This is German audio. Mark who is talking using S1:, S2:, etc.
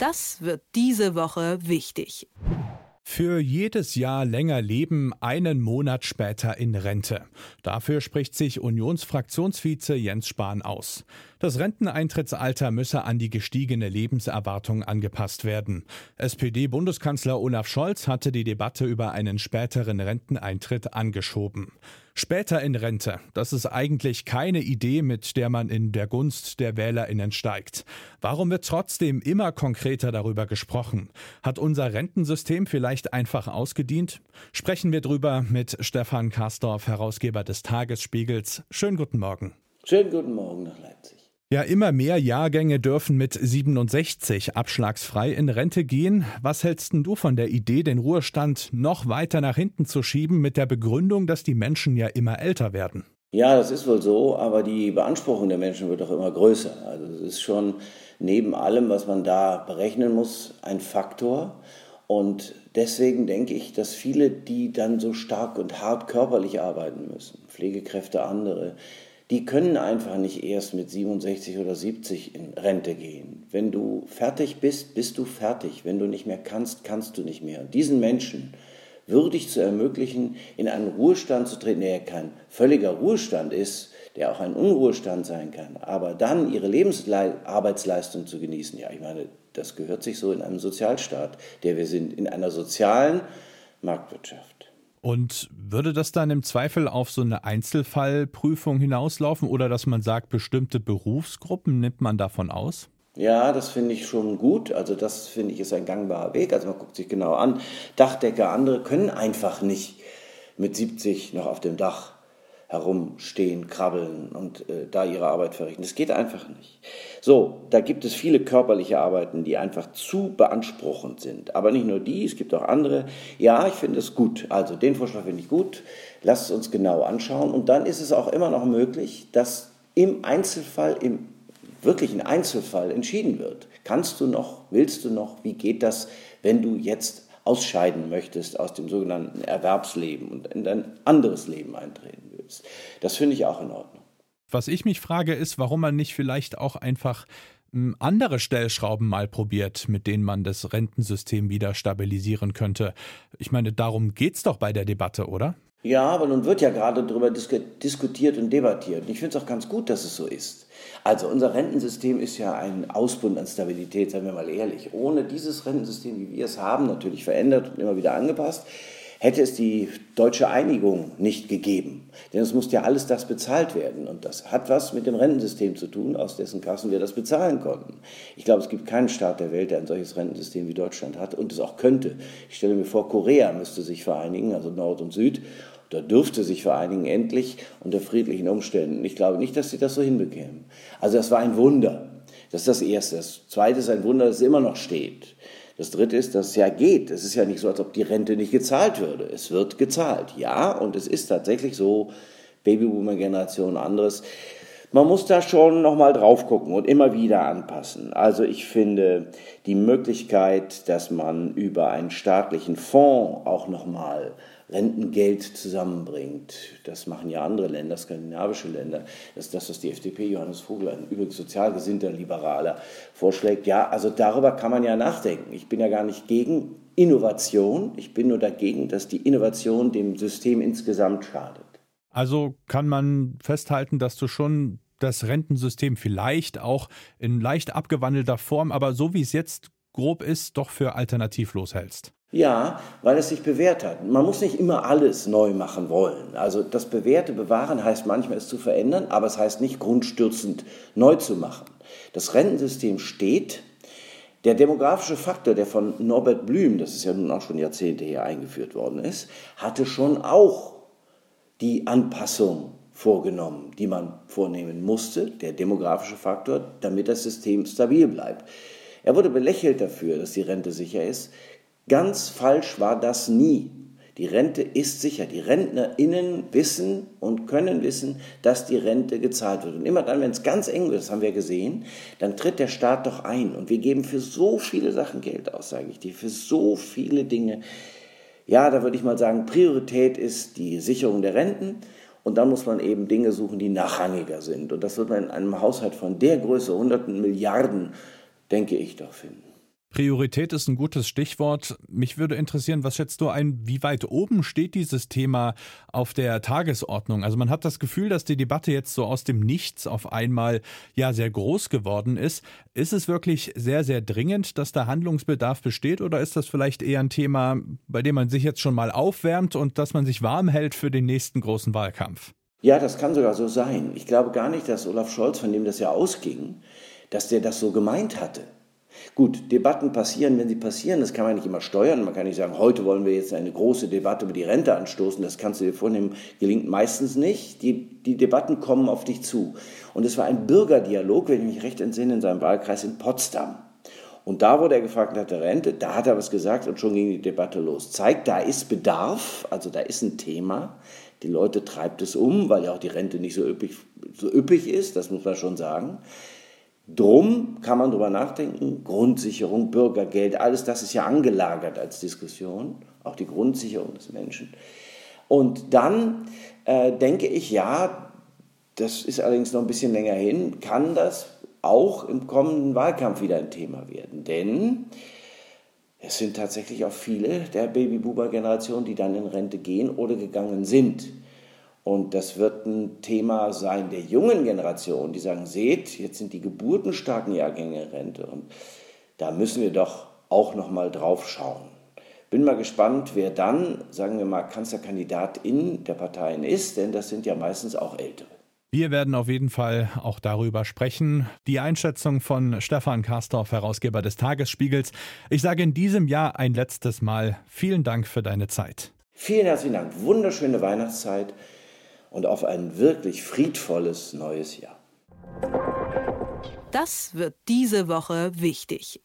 S1: Das wird diese Woche wichtig.
S2: Für jedes Jahr länger leben, einen Monat später in Rente. Dafür spricht sich Unionsfraktionsvize Jens Spahn aus. Das Renteneintrittsalter müsse an die gestiegene Lebenserwartung angepasst werden. SPD-Bundeskanzler Olaf Scholz hatte die Debatte über einen späteren Renteneintritt angeschoben. Später in Rente, das ist eigentlich keine Idee, mit der man in der Gunst der Wählerinnen steigt. Warum wird trotzdem immer konkreter darüber gesprochen? Hat unser Rentensystem vielleicht einfach ausgedient? Sprechen wir drüber mit Stefan Karsdorf, Herausgeber des Tagesspiegels. Schönen guten Morgen.
S3: Schönen guten Morgen nach Leipzig.
S2: Ja, immer mehr Jahrgänge dürfen mit 67 abschlagsfrei in Rente gehen. Was hältst du von der Idee, den Ruhestand noch weiter nach hinten zu schieben, mit der Begründung, dass die Menschen ja immer älter werden?
S3: Ja, das ist wohl so, aber die Beanspruchung der Menschen wird auch immer größer. Also es ist schon neben allem, was man da berechnen muss, ein Faktor. Und deswegen denke ich, dass viele, die dann so stark und hart körperlich arbeiten müssen, Pflegekräfte, andere, die können einfach nicht erst mit 67 oder 70 in Rente gehen. Wenn du fertig bist, bist du fertig. Wenn du nicht mehr kannst, kannst du nicht mehr. Und diesen Menschen würdig zu ermöglichen, in einen Ruhestand zu treten, der kein völliger Ruhestand ist, der auch ein Unruhestand sein kann, aber dann ihre Lebensarbeitsleistung zu genießen, ja, ich meine, das gehört sich so in einem Sozialstaat, der wir sind, in einer sozialen Marktwirtschaft.
S2: Und würde das dann im Zweifel auf so eine Einzelfallprüfung hinauslaufen oder dass man sagt, bestimmte Berufsgruppen nimmt man davon aus?
S3: Ja, das finde ich schon gut. Also das finde ich ist ein gangbarer Weg. Also man guckt sich genau an. Dachdecker, andere können einfach nicht mit 70 noch auf dem Dach herumstehen, krabbeln und äh, da ihre Arbeit verrichten. Das geht einfach nicht. So, da gibt es viele körperliche Arbeiten, die einfach zu beanspruchend sind. Aber nicht nur die, es gibt auch andere. Ja, ich finde es gut. Also den Vorschlag finde ich gut. Lasst es uns genau anschauen. Und dann ist es auch immer noch möglich, dass im Einzelfall, im wirklichen Einzelfall entschieden wird. Kannst du noch, willst du noch, wie geht das, wenn du jetzt ausscheiden möchtest aus dem sogenannten Erwerbsleben und in ein anderes Leben eintreten willst. Das finde ich auch in Ordnung.
S2: Was ich mich frage, ist, warum man nicht vielleicht auch einfach hm, andere Stellschrauben mal probiert, mit denen man das Rentensystem wieder stabilisieren könnte. Ich meine, darum geht es doch bei der Debatte, oder?
S3: Ja, aber nun wird ja gerade darüber diskutiert und debattiert. Und ich finde es auch ganz gut, dass es so ist. Also unser Rentensystem ist ja ein Ausbund an Stabilität, seien wir mal ehrlich. Ohne dieses Rentensystem, wie wir es haben, natürlich verändert und immer wieder angepasst, hätte es die deutsche Einigung nicht gegeben. Denn es muss ja alles das bezahlt werden. Und das hat was mit dem Rentensystem zu tun, aus dessen Kassen wir das bezahlen konnten. Ich glaube, es gibt keinen Staat der Welt, der ein solches Rentensystem wie Deutschland hat und es auch könnte. Ich stelle mir vor, Korea müsste sich vereinigen, also Nord und Süd, oder dürfte sich vereinigen, endlich unter friedlichen Umständen. Ich glaube nicht, dass sie das so hinbekämen. Also das war ein Wunder. Das ist das Erste. Das Zweite ist ein Wunder, dass es immer noch steht. Das Dritte ist, dass es ja geht. Es ist ja nicht so, als ob die Rente nicht gezahlt würde. Es wird gezahlt, ja. Und es ist tatsächlich so, Babyboomer-Generation, anderes. Man muss da schon nochmal drauf gucken und immer wieder anpassen. Also ich finde die Möglichkeit, dass man über einen staatlichen Fonds auch nochmal Rentengeld zusammenbringt. Das machen ja andere Länder, skandinavische Länder. Das ist das, was die FDP, Johannes Vogel, ein übrigens sozial gesinnter Liberaler, vorschlägt. Ja, also darüber kann man ja nachdenken. Ich bin ja gar nicht gegen Innovation. Ich bin nur dagegen, dass die Innovation dem System insgesamt schadet.
S2: Also kann man festhalten, dass du schon das Rentensystem vielleicht auch in leicht abgewandelter Form, aber so wie es jetzt grob ist, doch für alternativlos hältst.
S3: Ja, weil es sich bewährt hat. Man muss nicht immer alles neu machen wollen. Also das Bewährte bewahren heißt manchmal es zu verändern, aber es heißt nicht grundstürzend neu zu machen. Das Rentensystem steht. Der demografische Faktor, der von Norbert Blüm, das ist ja nun auch schon Jahrzehnte her eingeführt worden ist, hatte schon auch die Anpassung vorgenommen, die man vornehmen musste, der demografische Faktor, damit das System stabil bleibt. Er wurde belächelt dafür, dass die Rente sicher ist. Ganz falsch war das nie. Die Rente ist sicher. Die RentnerInnen wissen und können wissen, dass die Rente gezahlt wird. Und immer dann, wenn es ganz eng wird, das haben wir gesehen, dann tritt der Staat doch ein. Und wir geben für so viele Sachen Geld aus, sage ich dir, für so viele Dinge. Ja, da würde ich mal sagen, Priorität ist die Sicherung der Renten. Und dann muss man eben Dinge suchen, die nachrangiger sind. Und das wird man in einem Haushalt von der Größe, hunderten Milliarden, denke ich, doch finden.
S2: Priorität ist ein gutes Stichwort. Mich würde interessieren, was schätzt du ein, wie weit oben steht dieses Thema auf der Tagesordnung? Also man hat das Gefühl, dass die Debatte jetzt so aus dem Nichts auf einmal ja sehr groß geworden ist. Ist es wirklich sehr, sehr dringend, dass da Handlungsbedarf besteht oder ist das vielleicht eher ein Thema, bei dem man sich jetzt schon mal aufwärmt und dass man sich warm hält für den nächsten großen Wahlkampf?
S3: Ja, das kann sogar so sein. Ich glaube gar nicht, dass Olaf Scholz, von dem das ja ausging, dass der das so gemeint hatte. Gut, Debatten passieren, wenn sie passieren, das kann man nicht immer steuern. Man kann nicht sagen, heute wollen wir jetzt eine große Debatte über die Rente anstoßen, das kannst du dir vornehmen, gelingt meistens nicht. Die, die Debatten kommen auf dich zu. Und es war ein Bürgerdialog, wenn ich mich recht entsinne, in seinem Wahlkreis in Potsdam. Und da wurde er gefragt nach der Rente, da hat er was gesagt und schon ging die Debatte los. Zeigt, da ist Bedarf, also da ist ein Thema. Die Leute treibt es um, weil ja auch die Rente nicht so üppig, so üppig ist, das muss man schon sagen. Drum kann man darüber nachdenken, Grundsicherung, Bürgergeld, alles das ist ja angelagert als Diskussion, auch die Grundsicherung des Menschen. Und dann äh, denke ich, ja, das ist allerdings noch ein bisschen länger hin, kann das auch im kommenden Wahlkampf wieder ein Thema werden. Denn es sind tatsächlich auch viele der Babyboomer-Generation, die dann in Rente gehen oder gegangen sind. Und das wird ein Thema sein der jungen Generation, die sagen, seht, jetzt sind die geburtenstarken Jahrgänge Rente und da müssen wir doch auch noch mal drauf schauen. Bin mal gespannt, wer dann, sagen wir mal, Kanzlerkandidat in der Parteien ist, denn das sind ja meistens auch Ältere.
S2: Wir werden auf jeden Fall auch darüber sprechen. Die Einschätzung von Stefan Karstorff, Herausgeber des Tagesspiegels. Ich sage in diesem Jahr ein letztes Mal vielen Dank für deine Zeit.
S3: Vielen herzlichen Dank. Wunderschöne Weihnachtszeit und auf ein wirklich friedvolles neues Jahr.
S1: Das wird diese Woche wichtig.